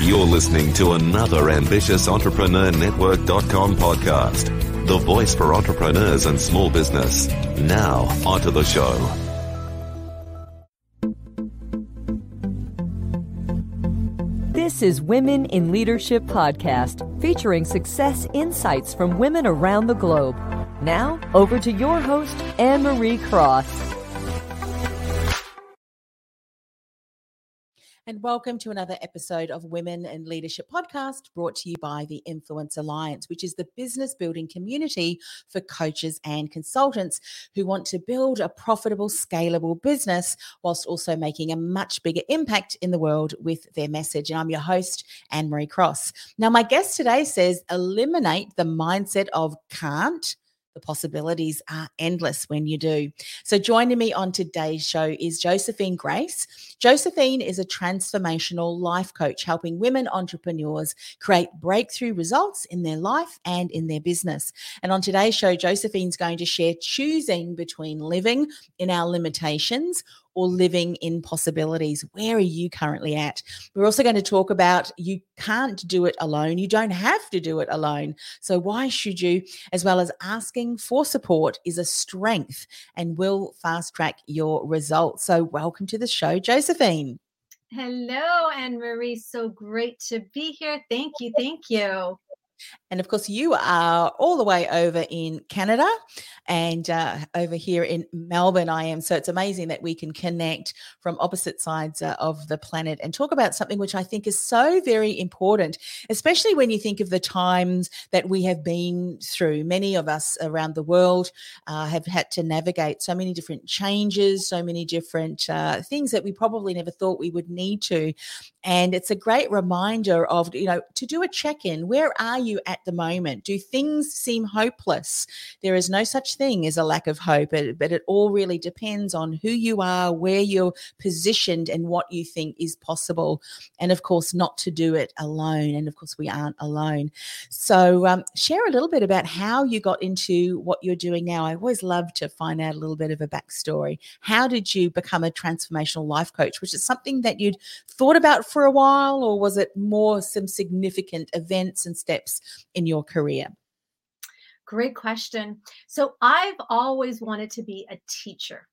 You're listening to another ambitious Entrepreneur Network.com podcast. The voice for entrepreneurs and small business. Now, onto the show. This is Women in Leadership Podcast, featuring success insights from women around the globe. Now, over to your host, Anne Marie Cross. And welcome to another episode of Women in Leadership Podcast brought to you by the Influence Alliance, which is the business building community for coaches and consultants who want to build a profitable, scalable business whilst also making a much bigger impact in the world with their message. And I'm your host, Anne Marie Cross. Now, my guest today says eliminate the mindset of can't the possibilities are endless when you do. So, joining me on today's show is Josephine Grace. Josephine is a transformational life coach helping women entrepreneurs create breakthrough results in their life and in their business. And on today's show, Josephine's going to share choosing between living in our limitations or living in possibilities. Where are you currently at? We're also going to talk about you can't do it alone. You don't have to do it alone. So, why should you? As well as asking for support is a strength and will fast track your results. So, welcome to the show, Josephine. Hello, Anne Marie. So great to be here. Thank you. Thank you. And of course, you are all the way over in Canada and uh, over here in Melbourne, I am. So it's amazing that we can connect from opposite sides uh, of the planet and talk about something which I think is so very important, especially when you think of the times that we have been through. Many of us around the world uh, have had to navigate so many different changes, so many different uh, things that we probably never thought we would need to. And it's a great reminder of, you know, to do a check in. Where are you at the moment? Do things seem hopeless? There is no such thing as a lack of hope, but, it all really depends on who you are, where you're positioned, and what you think is possible. And of course, not to do it alone. And of course, we aren't alone. So, um, share a little bit about how you got into what you're doing now. I always love to find out a little bit of a backstory. How did you become a transformational life coach? which is something that you'd thought about for a while, or was it more some significant events and steps in your career? Great question. So I've always wanted to be a teacher.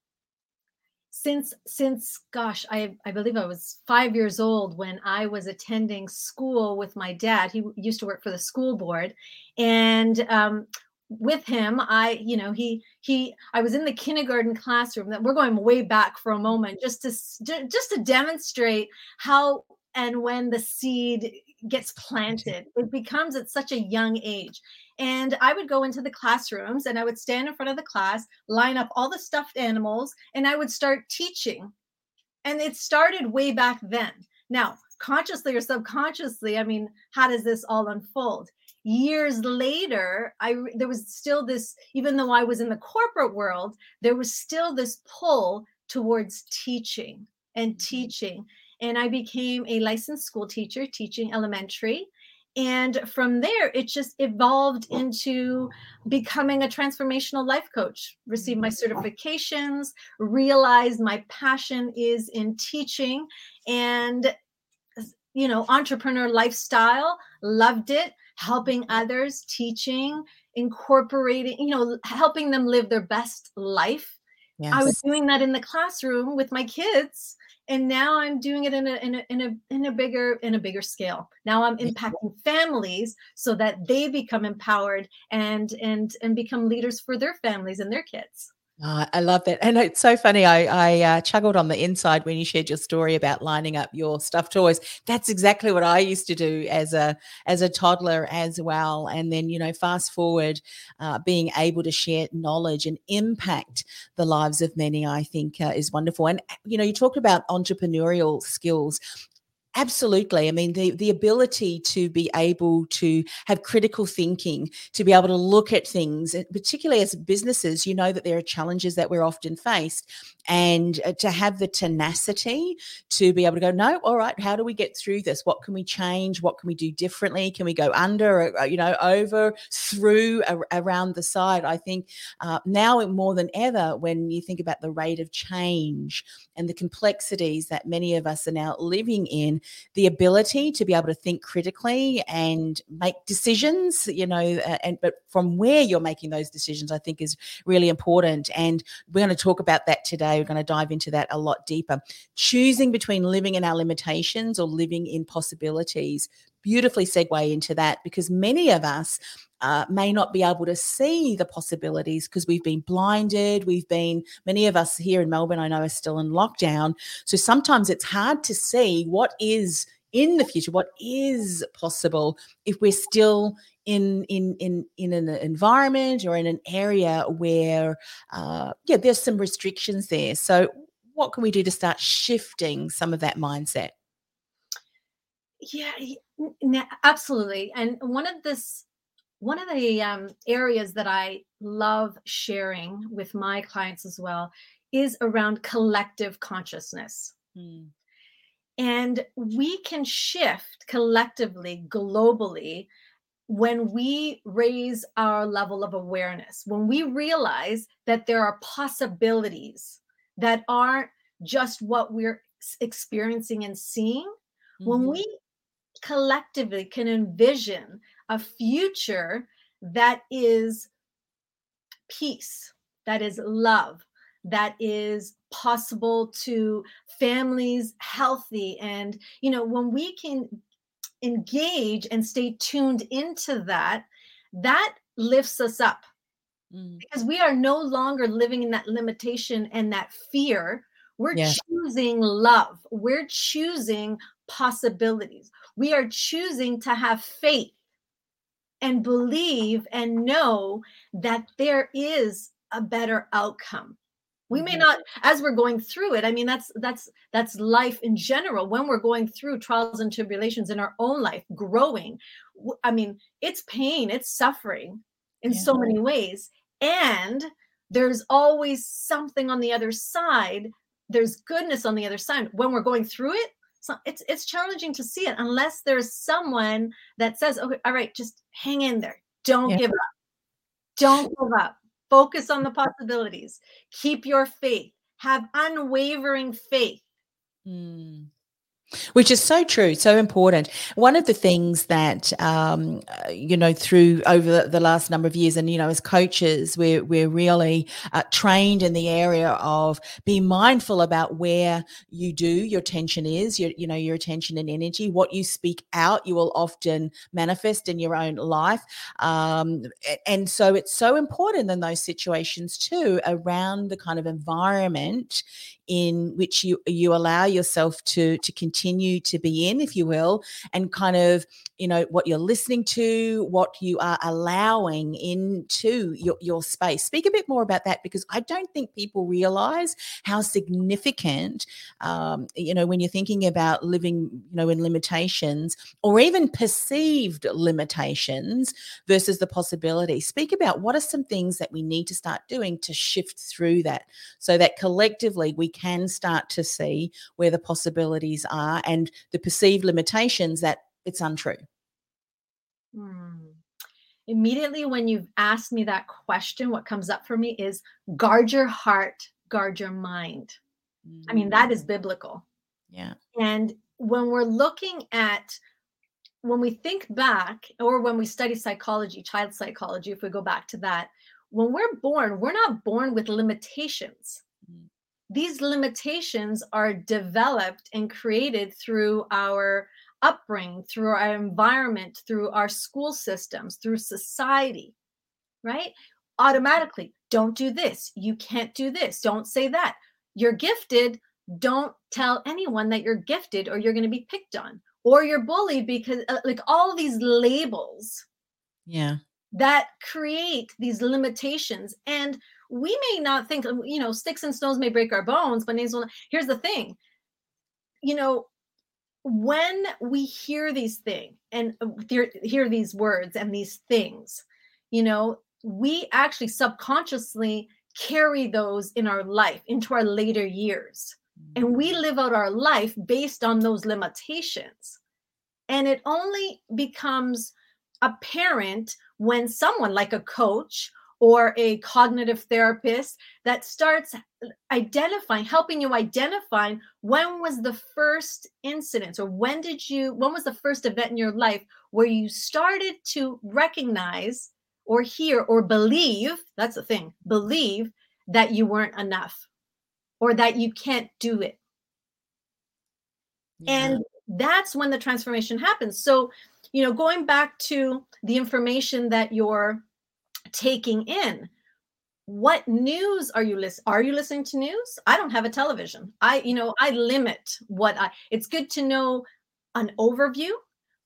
Since since gosh, I I believe I was 5 years old when I was attending school with my dad. He used to work for the school board and um, with him i you know he he i was in the kindergarten classroom that we're going way back for a moment just to just to demonstrate how and when the seed gets planted. It becomes at such a young age. And i would go into the classrooms and i would stand in front of the class line up all the stuffed animals and i would start teaching. And it started way back then. Now consciously or subconsciously i mean how does this all unfold years later i there was still this even though i was in the corporate world there was still this pull towards teaching and mm-hmm. teaching and i became a licensed school teacher teaching elementary and from there it just evolved into becoming a transformational life coach received my mm-hmm. certifications realized my passion is in teaching and you know entrepreneur lifestyle loved it helping others, teaching, incorporating, you know, helping them live their best life. Yes. I was doing that in the classroom with my kids and now I'm doing it in a in a in a in a bigger in a bigger scale. Now I'm impacting families so that they become empowered and and and become leaders for their families and their kids. Oh, I love that. And it's so funny. I, I uh, chuckled on the inside when you shared your story about lining up your stuffed toys. That's exactly what I used to do as a as a toddler as well. And then, you know, fast forward, uh, being able to share knowledge and impact the lives of many, I think uh, is wonderful. And, you know, you talked about entrepreneurial skills. Absolutely. I mean, the, the ability to be able to have critical thinking, to be able to look at things, particularly as businesses, you know that there are challenges that we're often faced and uh, to have the tenacity to be able to go no all right how do we get through this? What can we change? What can we do differently? Can we go under or, uh, you know over through around the side? I think uh, now more than ever when you think about the rate of change and the complexities that many of us are now living in the ability to be able to think critically and make decisions you know and but from where you're making those decisions i think is really important and we're going to talk about that today we're going to dive into that a lot deeper. Choosing between living in our limitations or living in possibilities beautifully segue into that because many of us uh, may not be able to see the possibilities because we've been blinded. We've been, many of us here in Melbourne, I know, are still in lockdown. So sometimes it's hard to see what is in the future, what is possible if we're still in in in in an environment or in an area where uh, yeah there's some restrictions there so what can we do to start shifting some of that mindset yeah absolutely and one of this one of the um, areas that i love sharing with my clients as well is around collective consciousness hmm. and we can shift collectively globally when we raise our level of awareness, when we realize that there are possibilities that aren't just what we're experiencing and seeing, mm-hmm. when we collectively can envision a future that is peace, that is love, that is possible to families healthy. And you know when we can engage and stay tuned into that, that lifts us up. Mm. because we are no longer living in that limitation and that fear. We're choosing love, we're choosing possibilities, we are choosing to have faith and believe and know that there is a better outcome. We may not as we're going through it i mean that's that's that's life in general. When we're going through trials and tribulations in our own life growing i mean it's pain it's suffering in yeah. so many ways. And there's always something on the other side. There's goodness on the other side. When we're going through it so it's it's challenging to see it unless there's someone that says okay all right just hang in there don't yeah. give up don't give up Focus on the possibilities. Keep your faith. Have unwavering faith. Mm which is so true so important. One of the things that um, you know through over the last number of years and you know as coaches we're, we're really uh, trained in the area of being mindful about where you do your attention is your you know your attention and energy. What you speak out you will often manifest in your own life. Um, and so it's so important in those situations too around the kind of environment in which you you allow yourself to to continue to be in if you will and kind of you know what you're listening to what you are allowing into your, your space. Speak a bit more about that because i don't think people realize how significant um, you know when you're thinking about living you know in limitations or even perceived limitations versus the possibility. Speak about what are some things that we need to start doing to shift through that so that collectively we can start to see where the possibilities are and the perceived limitations that it's untrue. Hmm. Immediately, when you've asked me that question, what comes up for me is guard your heart, guard your mind. Mm. I mean, that is mm. biblical. Yeah. And when we're looking at, when we think back, or when we study psychology, child psychology, if we go back to that, when we're born, we're not born with limitations these limitations are developed and created through our upbringing, through our environment, through our school systems, through society, right? automatically don't do this. You can't do this. Don't say that. You're gifted. Don't tell anyone that you're gifted or you're going to be picked on or you're bullied because uh, like all these labels yeah. that create these limitations. And we may not think you know sticks and stones may break our bones but names will here's the thing. You know when we hear these things and uh, hear, hear these words and these things you know we actually subconsciously carry those in our life into our later years and we mm. live out our life based on those limitations and it only becomes apparent when someone like a coach or a cognitive therapist that starts identifying helping you identify when was the first incident or when did you when was the first event in your life where you started to recognize or hear or believe that's the thing believe that you weren't enough or that you can't do it yeah. and that's when the transformation happens so you know going back to the information that you're taking in. What news are you listening are you listening to news? I don't have a television. I you know i limit what i it's good to know an overview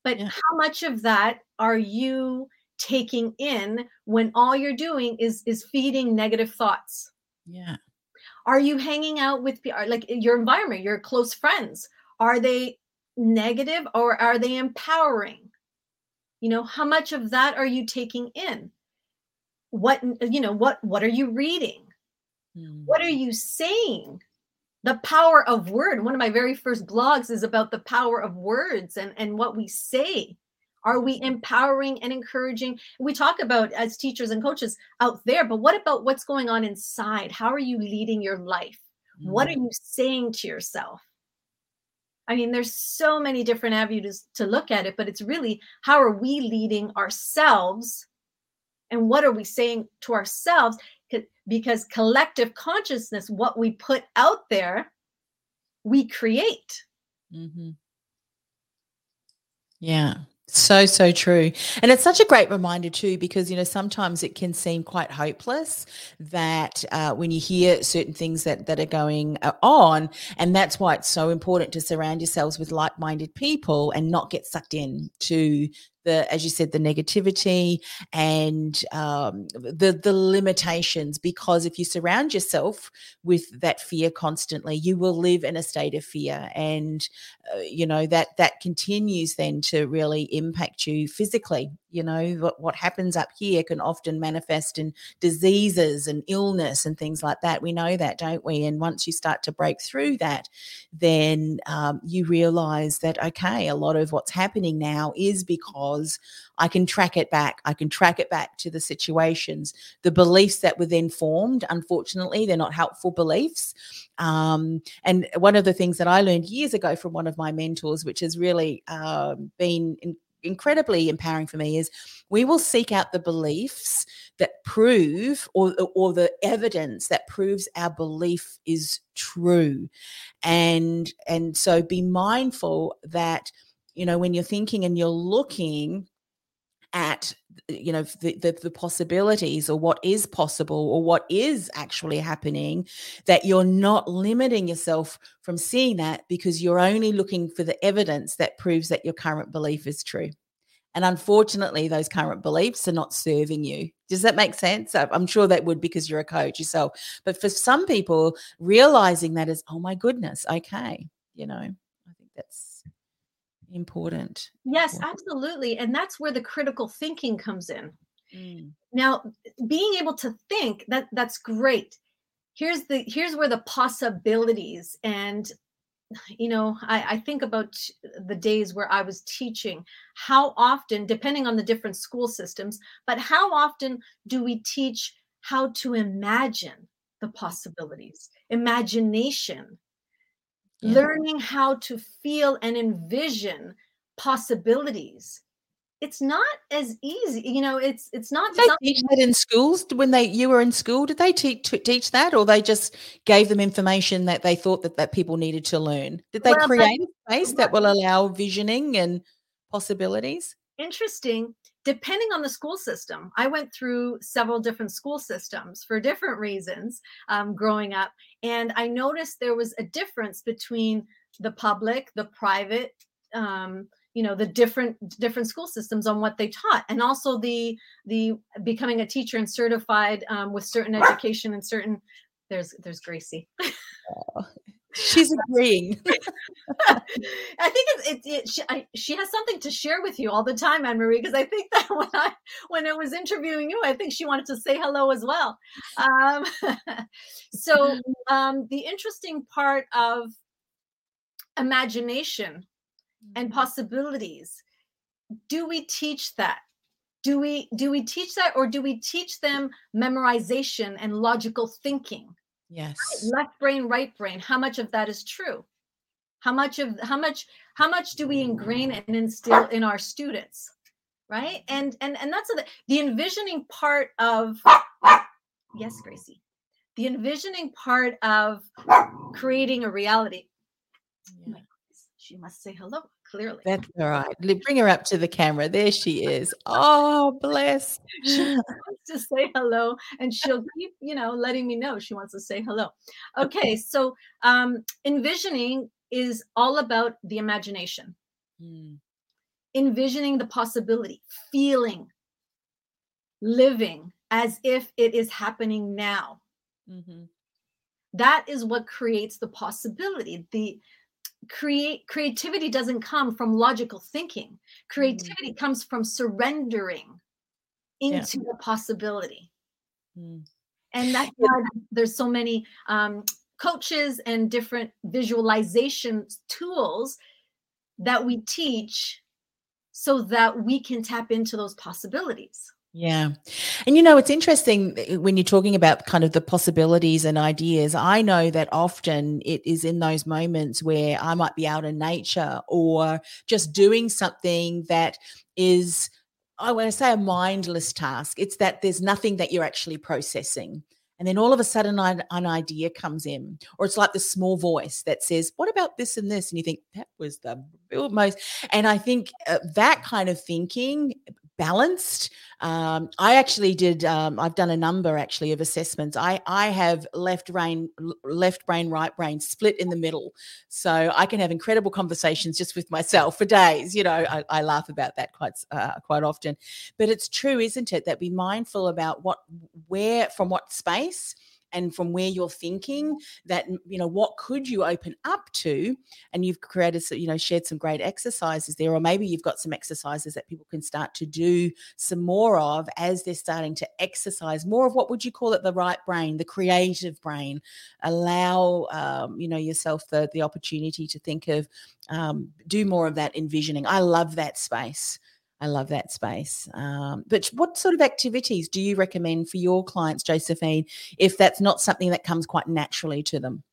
but yeah. how much of that are you taking in when all you're doing is is feeding negative thoughts? Yeah. Are you hanging out with like your environment your close friends are they negative or are they empowering? You know how much of that are you taking in what you know what what are you reading? Mm. what are you saying? The power of word. One of my very first blogs is about the power of words and and what we say. Are we empowering and encouraging? We talk about as teachers and coaches out there but what about what's going on inside? How are you leading your life? Mm. what are hmm. you saying to yourself? I mean, there's so many different avenues to look at it, but it's really how are we leading ourselves and what are we saying to ourselves because collective consciousness what we put out there we create mm-hmm. yeah so, so true. And it's such a great reminder, too, because, you know, sometimes it can seem quite hopeless that uh, when you hear certain things that, that are going uh, on. And that's why it's so important to surround yourselves with like minded people and not get sucked in to the as you said the negativity and um, the the limitations because if you surround yourself with that fear constantly you will live in a state of fear and uh, you know that that continues then to really impact you physically you know what, what happens up here can often manifest in diseases and illness and things like that. We know that don't we? And once you start to break through that then um, you realize that okay a lot of what's happening now is because i can track it back. I can track it back to the situations. The beliefs that were then formed unfortunately they're not helpful beliefs. Um, and one of the things that i learned years ago from one of my mentors which has really um, been in, incredibly empowering for me is we will seek out the beliefs that prove or or the evidence that proves our belief is true. And and so be mindful that you know when you're thinking and you're looking at you know the, the, the possibilities or what is possible or what is actually happening that you're not limiting yourself from seeing that because you're only looking for the evidence that proves that your current belief is true. And unfortunately those current beliefs are not serving you. Does that make sense? I'm sure that would because you're a coach yourself. But for some people realizing that is oh my goodness okay you know i think that's important. Yes, absolutely. And that's where the critical thinking comes in. Mm. Now, being able to think that that's great. Here's the here's where the possibilities and you know I, I think about the days where i was teaching how often depending on the different school systems but how often do we teach how to imagine the possibilities imagination yeah. learning how to feel and envision possibilities. It's not as easy you know it's it's not did they teach that in schools when they you were in school? Did they teach teach that or they just gave them information that they thought that, that people needed to learn? Did they well, create a space that will allow visioning and possibilities? Interesting depending on the school system i went through several different school systems for different reasons um, growing up and i noticed there was a difference between the public the private um, you know the different different school systems on what they taught and also the the becoming a teacher and certified um, with certain education and certain there's there's gracie. Oh, she's agreeing. I think it's it, it she, I, she, has something to share with you all the time anne marie because i think that when i when i was interviewing you i think she wanted to say hello as well. Um, so um, the interesting part of imagination and mm-hmm. possibilities do we teach that? Do we do we teach that or do we teach them memorization and logical thinking yes. Left brain right brain how much of that is true? How much of how much how much do we ingrain and instill in our students right? And and and that's the, the envisioning part of yes gracie. The envisioning part of creating a reality. Yeah. She must say hello clearly. That's all right. Bring her up to the camera. There she is. Oh bless she wants to say hello and she'll keep you know letting me know she wants to say hello. Okay. so um envisioning is all about the imagination. Mm. envisioning the possibility feeling living as if it is happening now. Mm-hmm. that is what creates the possibility the create creativity doesn't come from logical thinking mm. creativity mm. comes from surrendering into yeah. the possibility mm. and that's why there's so many um, coaches and different visualization tools that we teach so that we can tap into those possibilities yeah. And you know, it's interesting eh, when you're talking about kind of the possibilities and ideas. I know that often it is in those moments where I might be out in nature or just doing something that is, I want to say, a mindless task. It's that there's nothing that you're actually processing. And then all of a sudden, an, an idea comes in, or it's like the small voice that says, What about this and this? And you think, That was the most. And I think uh, that kind of thinking balanced. Um, I actually did. Um, I've done a number actually of assessments. I I have left brain, left brain, right brain split in the middle, so I can have incredible conversations just with myself for days. You know, I, I laugh about that quite uh, quite often, but it's true, isn't it? That be mindful about what, where, from what space and from where you're thinking that you know what could you open up to and you've created you know shared some great exercises there or maybe you've got some exercises that people can start to do some more of as they're starting to exercise more of what would you call it? The right brain the creative brain. Allow um, you know yourself the the opportunity to think of um, do more of that envisioning. I love that space I love that space. Um, but what sort of activities do you recommend for your clients, Josephine, if that's not something that comes quite naturally to them?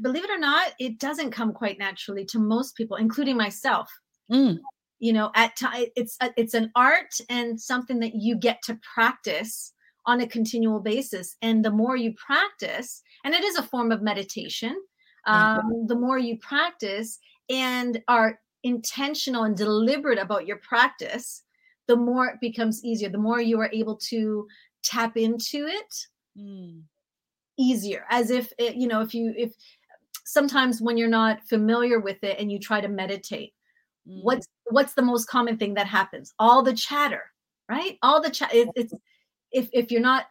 Believe it or not, it doesn't come quite naturally to most people, including myself. Mm. You know, at time it's a, it's an art and something that you get to practice on a continual basis. And the more you practice, and it is a form of meditation, um, the more you practice and are intentional and deliberate about your practice, the more it becomes easier. The more you are able to tap into it mm. easier. As if it, you know, if you if sometimes when you're not familiar with it and you try to meditate, mm. what's what's the most common thing that happens? All the chatter, right? All the chat. It, it's if if you're not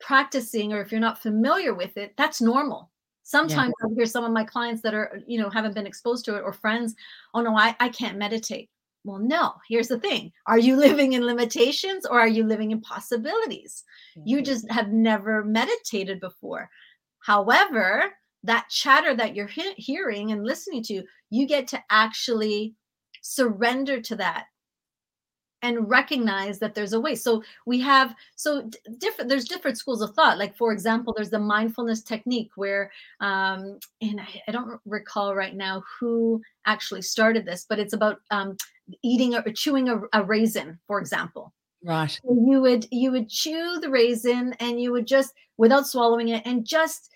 practicing or if you're not familiar with it, that's normal Sometimes yeah. I hear some of my clients that are, you know, haven't been exposed to it or friends, oh no, I, I can't meditate. Well, no, here's the thing. Are you living in limitations or are you living in possibilities? Mm-hmm. You just have never meditated before. However, that chatter that you're he- hearing and listening to, you get to actually surrender to that and recognize that there's a way. So we have so different there's different schools of thought. Like for example there's the mindfulness technique where um and i, I don't recall right now who actually started this but it's about um eating or chewing a, a raisin for example. Right. So you would you would chew the raisin and you would just without swallowing it and just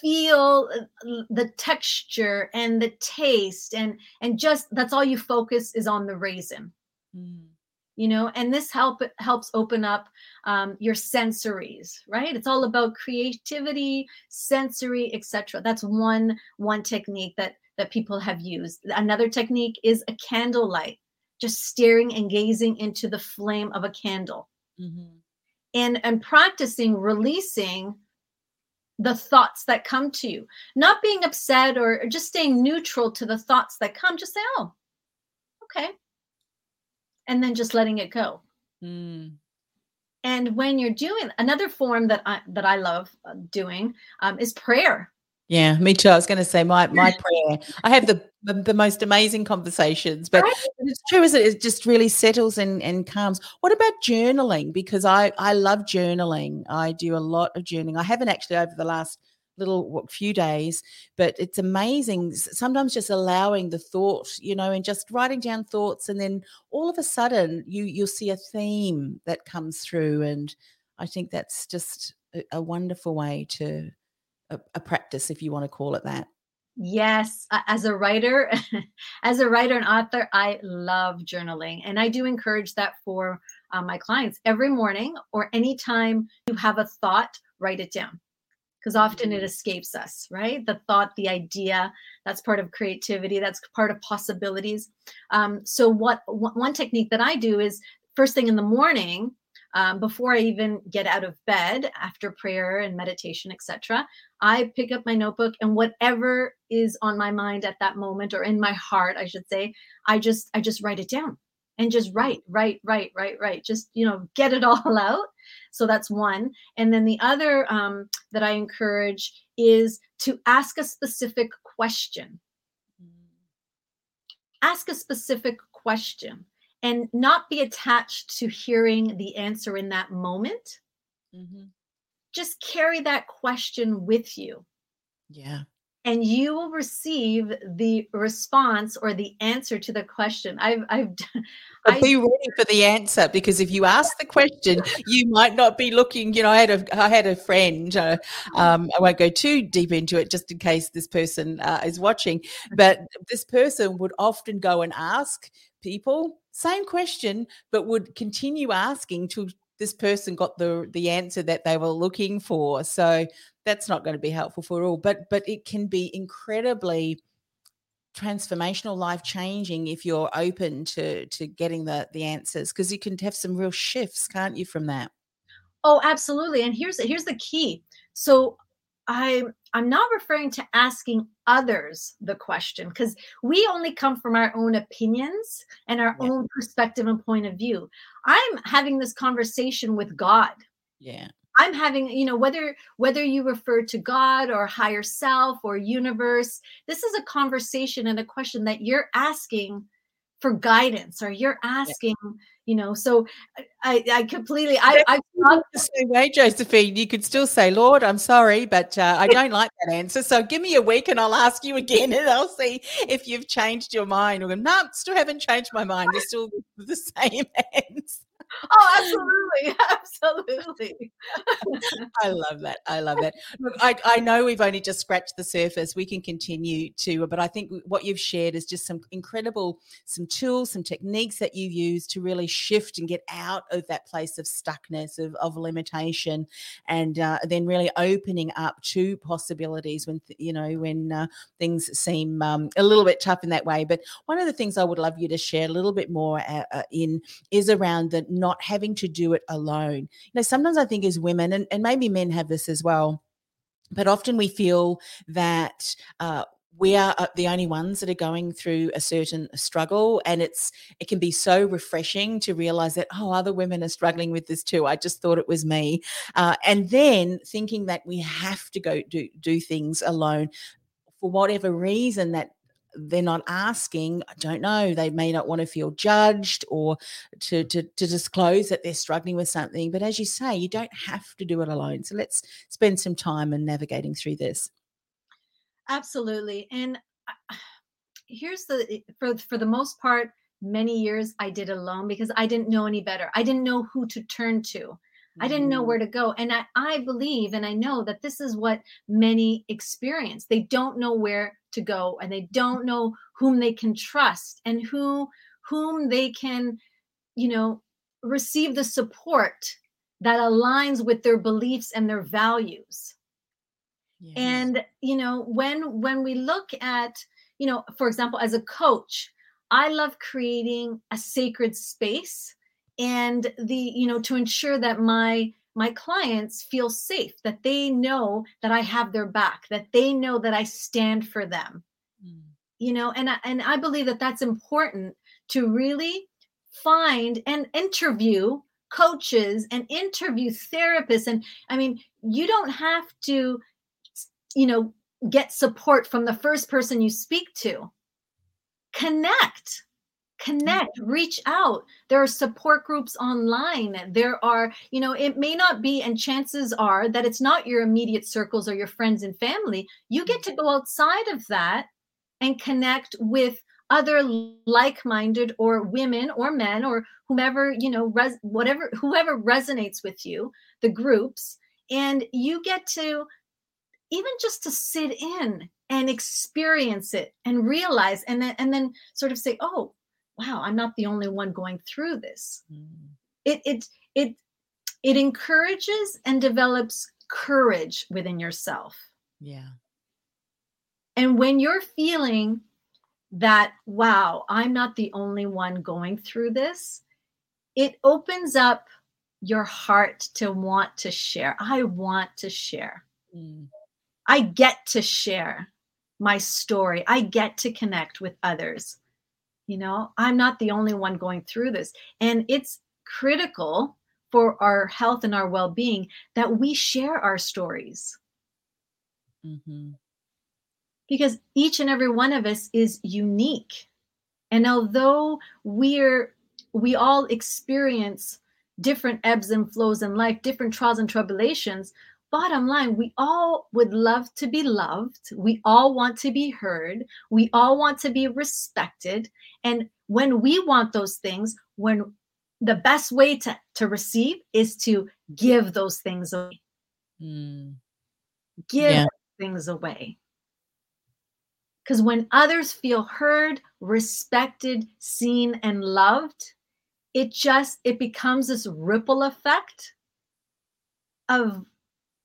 feel uh, the texture and the taste and and just that's all you focus is on the raisin. Mm you know and this help helps open up um, your sensories right? It's all about creativity sensory etc that's one one technique that that people have used. Another technique is a candle light just staring and gazing into the flame of a candle. Mm-hmm. and and practicing releasing the thoughts that come to you. Not being upset or, or just staying neutral to the thoughts that come just say oh okay and then just letting it go. Mm. And when you're doing another form that I that I love uh, doing um, is prayer. Yeah, me too. I was going to say my my prayer. I have the, the, the most amazing conversations, but right. it's true, is it? It just really settles and and calms. What about journaling? Because I I love journaling. I do a lot of journaling. I haven't actually over the last little few days but it's amazing sometimes just allowing the thought you know and just writing down thoughts and then all of a sudden you you'll see a theme that comes through and i think that's just a, a wonderful way to a, a practice if you want to call it that. Yes, as a writer, as a writer and author, I love journaling, and I do encourage that for uh, my clients. Every morning or anytime you have a thought, write it down because often it escapes us, right? The thought, the idea, that's part of creativity, that's part of possibilities. Um, so, what one technique that I do is first thing in the morning, um, before I even get out of bed, after prayer and meditation, etc., I pick up my notebook and whatever is on my mind at that moment, or in my heart, I should say, I just I just write it down and just write, write, write, write, write. Just you know, get it all out so that's one. And then the other um, that I encourage is to ask a specific question. Ask a specific question and not be attached to hearing the answer in that moment. Mm-hmm. Just carry that question with you. Yeah and you will receive the response or the answer to the question. I've, I've, Be ready for the answer because if you ask the question, you might not be looking. You know, I had a, I had a friend. Uh, um, I won't go too deep into it, just in case this person uh, is watching. But this person would often go and ask people same question, but would continue asking to this person got the the answer that they were looking for so that's not going to be helpful for all but but it can be incredibly transformational life changing if you're open to to getting the the answers because you can have some real shifts can't you from that? Oh absolutely and here's here's the key. So i i'm not referring to asking others the question because we only come from our own opinions and our yeah. own perspective and point of view. I'm having this conversation with god. Yeah i'm having you know whether whether you refer to god or higher self or universe this is a conversation and a question that you're asking for guidance or you're asking yeah. you know so i i completely i i the same way josephine you could still say lord i'm sorry but uh, i don't like that answer so give me a week and i'll ask you again and i'll see if you've changed your mind. Or no still haven't changed my mind. It's still the same answer oh, absolutely. Absolutely. I love that. I love that. Look, I, I know we've only just scratched the surface. We can continue to, but I think what you've shared is just some incredible, some tools, some techniques that you use to really shift and get out of that place of stuckness, of, of limitation, and uh, then really opening up to possibilities when, you know, when uh, things seem um, a little bit tough in that way. But one of the things I would love you to share a little bit more uh, uh in is around the not having to do it alone. You know, sometimes I think as women, and, and maybe men have this as well, but often we feel that uh, we are uh, the only ones that are going through a certain struggle and it's it can be so refreshing to realize that oh other women are struggling with this too i just thought it was me uh, and then thinking that we have to go do do things alone for whatever reason that they're not asking i don't know they may not want to feel judged or to, to to disclose that they're struggling with something but as you say you don't have to do it alone so let's spend some time in navigating through this. Absolutely and uh, here's the eh, for for the most part many years i did alone because i didn't know any better. I didn't know who to turn to I didn't know where mm. to go. And I, I, believe and I know that this is what many experience. They don't know where to go and they don't know whom they can trust and who whom they can you know receive the support that aligns with their beliefs and their values yes. and you know when when we look at you know for example as a coach i love creating a sacred space and the you know to ensure that my my clients feel safe that they know that i have their back that they know that i stand for them. Mm. you know and I, and i believe that that's important to really find and interview coaches and interview therapists. And i mean you don't have to you know get support from the first person you speak to. Connect Mm-hmm. connect reach out. There are support groups online. There are you know it may not be and chances are that it's not your immediate circles or your friends and family. You get to mm-hmm. go outside of that and connect with other like-minded or women or men or whomever you know res- whatever whoever resonates with you the groups and you get to even just to sit in and experience it and realize and then and then sort of say oh wow i'm not the only one going through this. Mm. it it it it encourages and develops courage within yourself. Yeah. And when you're feeling that wow i'm not the only one going through this it opens up your heart to want to share. I want to share. Mm. i get to share my story. I get to connect with others you know? I'm not the only one going through this. And it's critical for our health and our well-being that we share our stories. Mm-hmm. because each and every one of us is unique. And although we're we all experience different ebbs and flows in life different trials and tribulations bottom line, we all would love to be loved. We all want to be heard. We all want to be respected. And when we want those things, when the best way to, to receive is to give those things away. Mm. Give yeah. things away. Because when others feel heard, respected, seen, and loved, it just it becomes this ripple effect of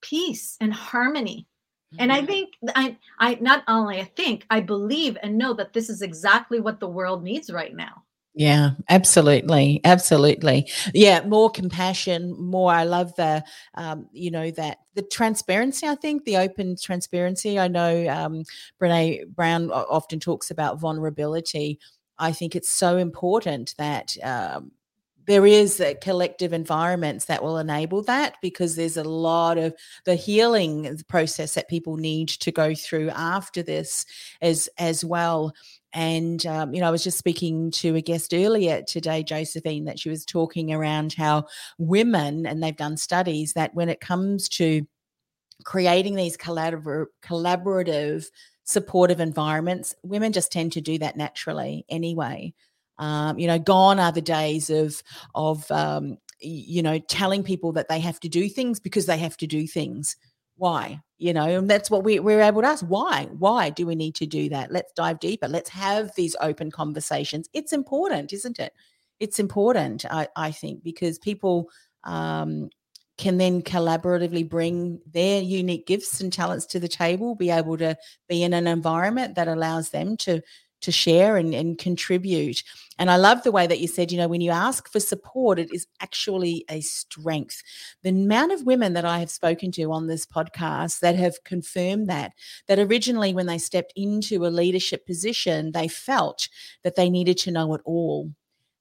peace and harmony. Mm-hmm. And I mm-hmm. think I I not only I think I believe and know that this is exactly what the world needs right now. Yeah, absolutely, absolutely. Yeah, more compassion, more. I love the, um, you know, that the transparency. I think the open transparency. I know um, Brene Brown often talks about vulnerability. I think it's so important that um, there is a collective environments that will enable that because there's a lot of the healing process that people need to go through after this as as well. And um, you know i was just speaking to a guest earlier today josephine that she was talking around how women and they've done studies that when it comes to creating these collabor- collaborative supportive environments women just tend to do that naturally anyway um, you know, gone are the days of of um, you know telling people that they have to do things because they have to do things. Why? You know, and that's what we, we're able to ask. Why? Why do we need to do that? Let's dive deeper. Let's have these open conversations. It's important, isn't it? It's important, I, I think, because people um, can then collaboratively bring their unique gifts and talents to the table, be able to be in an environment that allows them to to share and, and contribute. And I love the way that you said, you know, when you ask for support, it is actually a strength. The amount of women that I have spoken to on this podcast that have confirmed that, that originally when they stepped into a leadership position, they felt that they needed to know it all.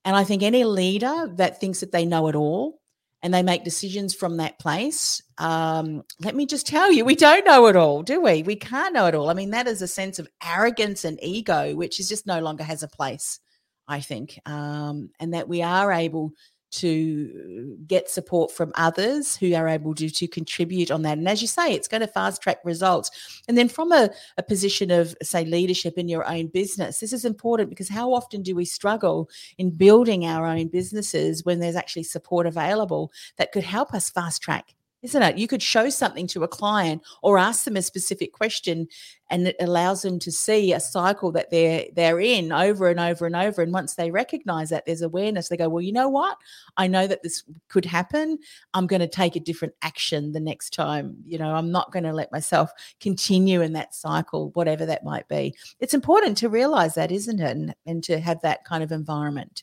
And I think any leader that thinks that they know it all and they make decisions from that place. Um, let me just tell you, we don't know it all, do we? We can't know it all. I mean, that is a sense of arrogance and ego, which is just no longer has a place, I think, um, and that we are able to get support from others who are able to, to contribute on that. And as you say, it's going to fast track results. And then from a, a position of, say, leadership in your own business, this is important because how often do we struggle in building our own businesses when there's actually support available that could help us fast track isn't it? You could show something to a client or ask them a specific question and it allows them to see a cycle that they're they're in over and over and over. And once they recognize that there's awareness. They go well you know what? I know that this could happen. I'm going to take a different action the next time. You know i'm not going to let myself continue in that cycle whatever that might be. It's important to realize that isn't it? And, and to have that kind of environment.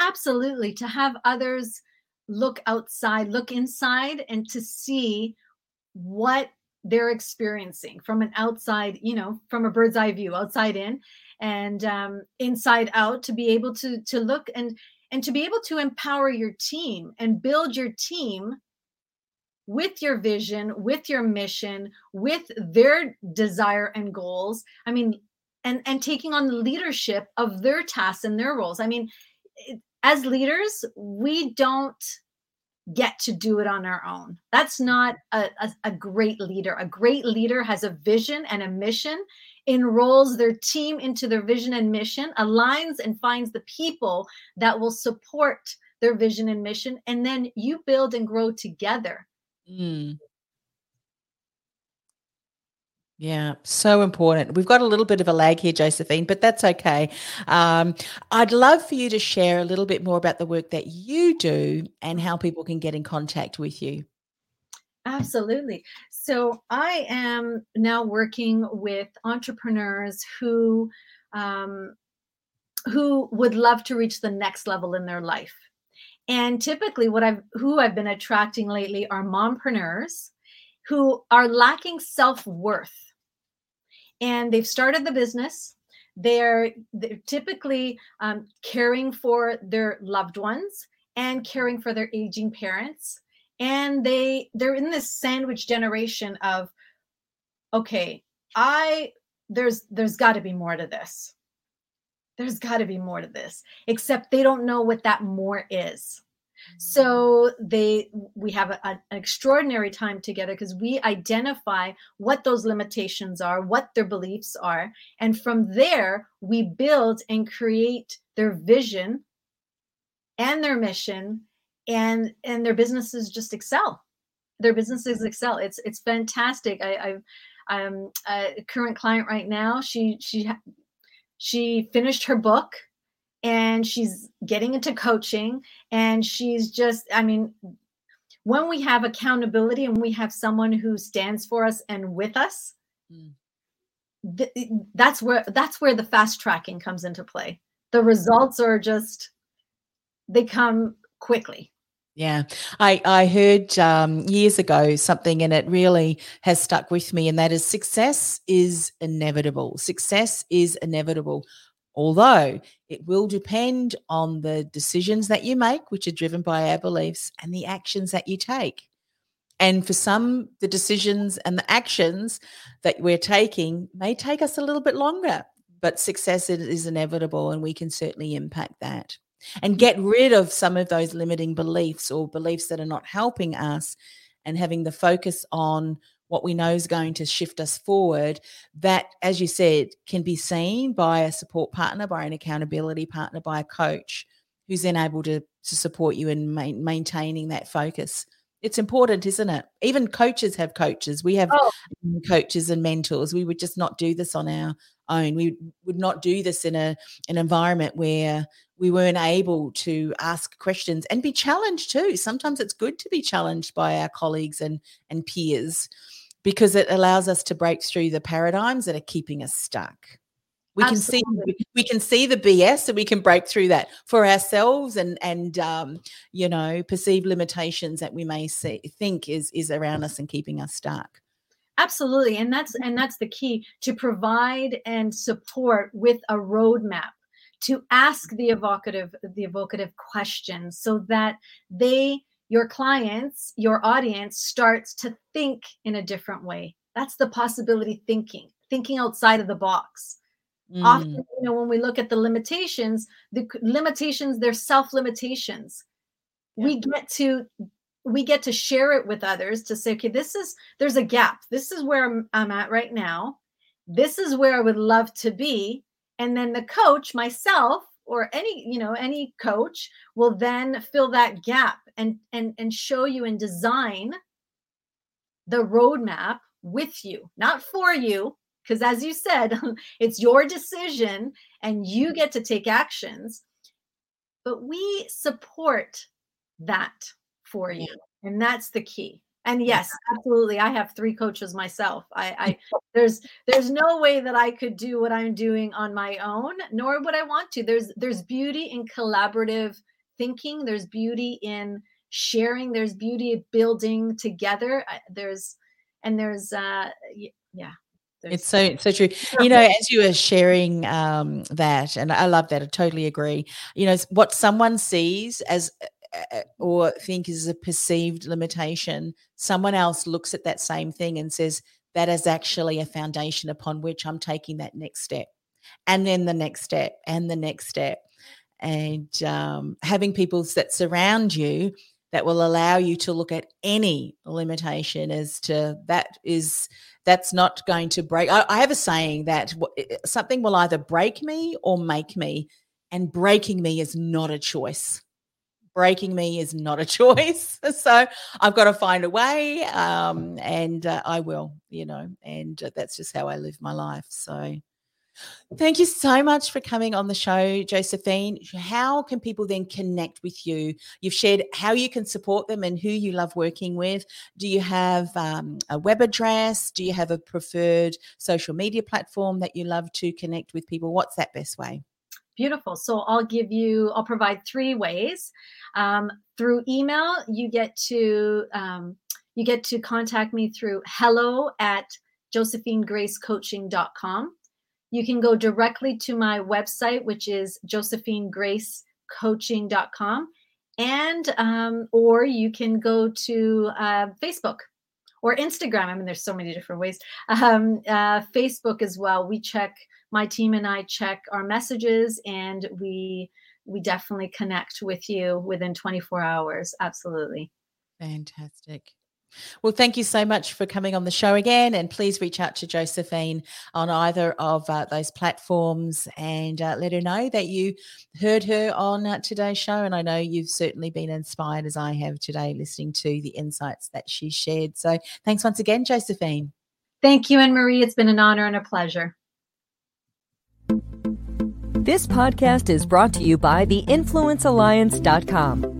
Absolutely. To have others look outside, look inside, and to see what they're experiencing from an outside, you know, from a bird's eye view, outside in and um, inside out, to be able to to look and and to be able to empower your team and build your team with your vision, with your mission, with their desire and goals. I mean, and and taking on the leadership of their tasks and their roles. I mean, as leaders, we don't get to do it on our own. That's not a, a, a, great leader. A great leader has a vision and a mission, enrolls their team into their vision and mission, aligns and finds the people that will support their vision and mission, and then you build and grow together. Mm. Yeah, so important. We've got a little bit of a lag here, Josephine, but that's okay. Um, I'd love for you to share a little bit more about the work that you do and how people can get in contact with you. Absolutely. So I am now working with entrepreneurs who um, who would love to reach the next level in their life. And typically, what I've who I've been attracting lately are mompreneurs who are lacking self worth and they've started the business. They're, they're typically um, caring for their loved ones and caring for their aging parents. And they they're in this sandwich generation of, okay, I there's there's got to be more to this. There's got to be more to this, except they don't know what that more is. So they we have a, an extraordinary time together because we identify what those limitations are, what their beliefs are, and from there we build and create their vision and their mission and and their businesses just excel. Their businesses excel. It's it's fantastic. I, I've I'm a current client right now. She she she finished her book and she's getting into coaching and she's just i mean when we have accountability and we have someone who stands for us and with us mm. th- that's where that's where the fast tracking comes into play the results are just they come quickly yeah, I I heard um, years ago something, and it really has stuck with me, and that is success is inevitable. Success is inevitable although it will depend on the decisions that you make, which are driven by our beliefs, and the actions that you take. And for some, the decisions and the actions that we're taking may take us a little bit longer, but success is inevitable, and we can certainly impact that and get rid of some of those limiting beliefs or beliefs that are not helping us and having the focus on what we know is going to shift us forward, that, as you said, can be seen by a support partner, by an accountability partner, by a coach who's then able to, to support you in ma- maintaining that focus. It's important, isn't it? Even coaches have coaches. We have oh. coaches and mentors. We would just not do this on our own. We would not do this in a an environment where we weren't able to ask questions and be challenged too. Sometimes it's good to be challenged by our colleagues and and peers because it allows us to break through the paradigms that are keeping us stuck. We Absolutely. can see we can see the BS and we can break through that for ourselves and and um, you know perceived limitations that we may see, think is is around us and keeping us stuck. Absolutely, and that's and that's the key to provide and support with a roadmap to ask the evocative the evocative questions so that they your clients, your audience starts to think in a different way. That's the possibility thinking, thinking outside of the box. Mm. Often, you know, when we look at the limitations, the limitations, they're self limitations. Yeah. We get to we get to share it with others to say, okay, this is there's a gap. This is where I'm, I'm at right now. This is where I would love to be. And then the coach, myself, or any you know any coach will then fill that gap and and and show you and design the roadmap with you, not for you, because as you said, it's your decision and you get to take actions. But we support that for you. And that's the key. And yes, absolutely. I have three coaches myself. I, I there's there's no way that I could do what I'm doing on my own, nor would I want to. There's there's beauty in collaborative thinking. There's beauty in sharing. There's beauty building together. There's and there's uh yeah it's so so true. You know, as you were sharing um, that, and I love that. I totally agree. You know, what someone sees as uh, or think is a perceived limitation, someone else looks at that same thing and says that is actually a foundation upon which I'm taking that next step, and then the next step, and the next step, and um, having people that surround you that will allow you to look at any limitation as to that is that's not going to break. I, I have a saying that something will either break me or make me, and breaking me is not a choice. Breaking me is not a choice. so I've got to find a way, um, and uh, I will, you know, and uh, that's just how I live my life. So Thank you so much for coming on the show, Josephine. How can people then connect with you? You've shared how you can support them and who you love working with. Do you have um, a web address? Do you have a preferred social media platform that you love to connect with people? What's that best way? Beautiful. So I'll give you, I'll provide three ways. Um, through email, you get to um, you get to contact me through hello at josephinegracecoaching.com you can go directly to my website, which is josephinegracecoaching.com, and um, or you can go to uh, Facebook or Instagram. I mean, there's so many different ways. Um, uh, Facebook as well. We check. My team and I check our messages, and we we definitely connect with you within 24 hours. Absolutely. Fantastic. Well, thank you so much for coming on the show again. And please reach out to Josephine on either of uh, those platforms and uh, let her know that you heard her on uh, today's show. And I know you've certainly been inspired, as I have today, listening to the insights that she shared. So thanks once again, Josephine. Thank you, Anne Marie. It's been an honor and a pleasure. This podcast is brought to you by theinfluencealliance.com.